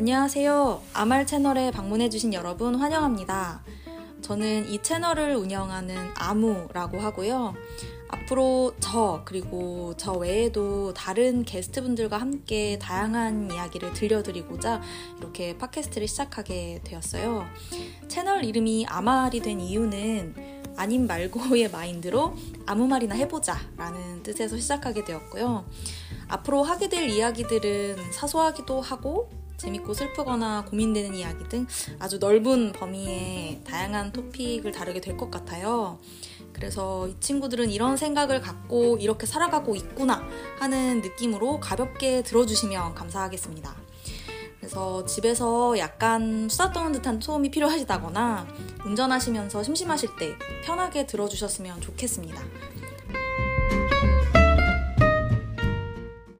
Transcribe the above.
안녕하세요. 아말 채널에 방문해주신 여러분 환영합니다. 저는 이 채널을 운영하는 아무라고 하고요. 앞으로 저, 그리고 저 외에도 다른 게스트분들과 함께 다양한 이야기를 들려드리고자 이렇게 팟캐스트를 시작하게 되었어요. 채널 이름이 아말이 된 이유는 아님 말고의 마인드로 아무 말이나 해보자 라는 뜻에서 시작하게 되었고요. 앞으로 하게 될 이야기들은 사소하기도 하고 재밌고 슬프거나 고민되는 이야기 등 아주 넓은 범위의 다양한 토픽을 다루게 될 것 같아요. 그래서 이 친구들은 이런 생각을 갖고 이렇게 살아가고 있구나 하는 느낌으로 가볍게 들어주시면 감사하겠습니다. 그래서 집에서 약간 수다 떠는 듯한 소음이 필요하시다거나 운전하시면서 심심하실 때 편하게 들어주셨으면 좋겠습니다.